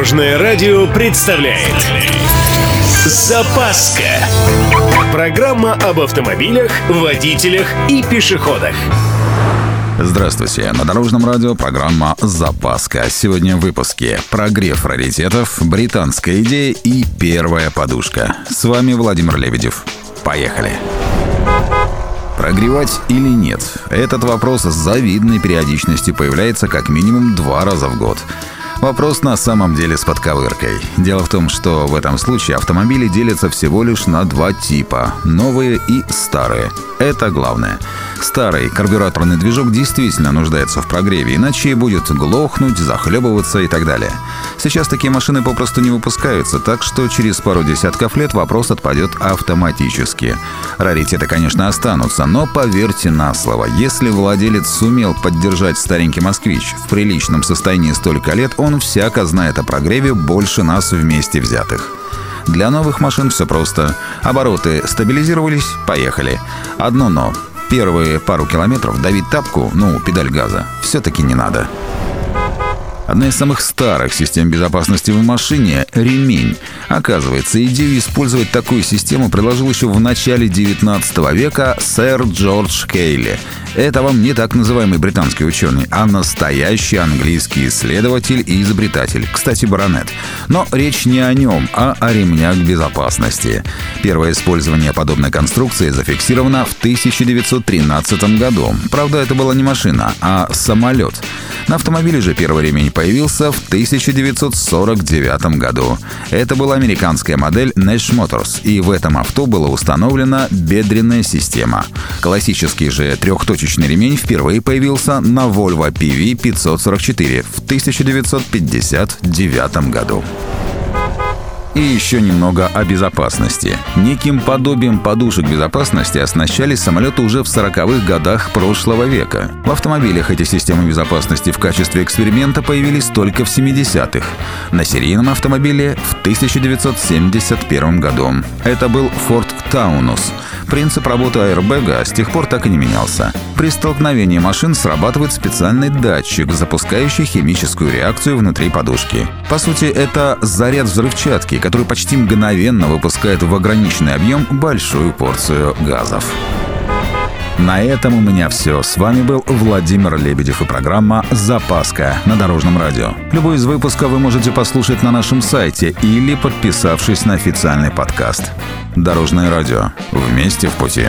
Дорожное радио представляет Запаска Программа об автомобилях, водителях и пешеходах Здравствуйте, на Дорожном радио программа «Запаска». Сегодня в выпуске прогрев раритетов, британская идея и первая подушка. С вами Владимир Лебедев. Поехали! Прогревать или нет? Этот вопрос с завидной периодичностью появляется как минимум два раза в год. Вопрос на самом деле с подковыркой. Дело в том, что в этом случае автомобили делятся всего лишь на два типа – новые и старые. Это главное. Старый карбюраторный движок действительно нуждается в прогреве, иначе будет глохнуть, захлебываться и так далее. Сейчас такие машины попросту не выпускаются, так что через пару десятков лет вопрос отпадет автоматически. Раритеты, конечно, останутся, но поверьте на слово, если владелец сумел поддержать старенький «Москвич» в приличном состоянии столько лет, он всяко знает о прогреве больше нас вместе взятых. Для новых машин все просто. Обороты стабилизировались, поехали. Одно но. Первые пару километров давить тапку, ну, педаль газа, все-таки не надо. Одна из самых старых систем безопасности в машине – ремень. Оказывается, идею использовать такую систему предложил еще в начале 19 века сэр Джордж Кейли. Это вам не так называемый британский ученый, а настоящий английский исследователь и изобретатель. Кстати, баронет. Но речь не о нем, а о ремнях безопасности. Первое использование подобной конструкции зафиксировано в 1913 году. Правда, это была не машина, а самолет. На автомобиле же первый ремень появился в 1949 году. Это была американская модель Nash Motors, и в этом авто была установлена бедренная система. Классический же трехточечный ремень впервые появился на Volvo PV 544 в 1959 году. Thank you. И еще немного о безопасности. Неким подобием подушек безопасности оснащались самолеты уже в 40-х годах прошлого века. В автомобилях эти системы безопасности в качестве эксперимента появились только в 70-х. На серийном автомобиле в 1971 году. Это был Ford Taunus. Принцип работы аэрбэга с тех пор так и не менялся. При столкновении машин срабатывает специальный датчик, запускающий химическую реакцию внутри подушки. По сути, это заряд взрывчатки, который почти мгновенно выпускает в ограниченный объем большую порцию газов. На этом у меня все. С вами был Владимир Лебедев и программа «Запаска» на Дорожном радио. Любой из выпусков вы можете послушать на нашем сайте или подписавшись на официальный подкаст. Дорожное радио. Вместе в пути.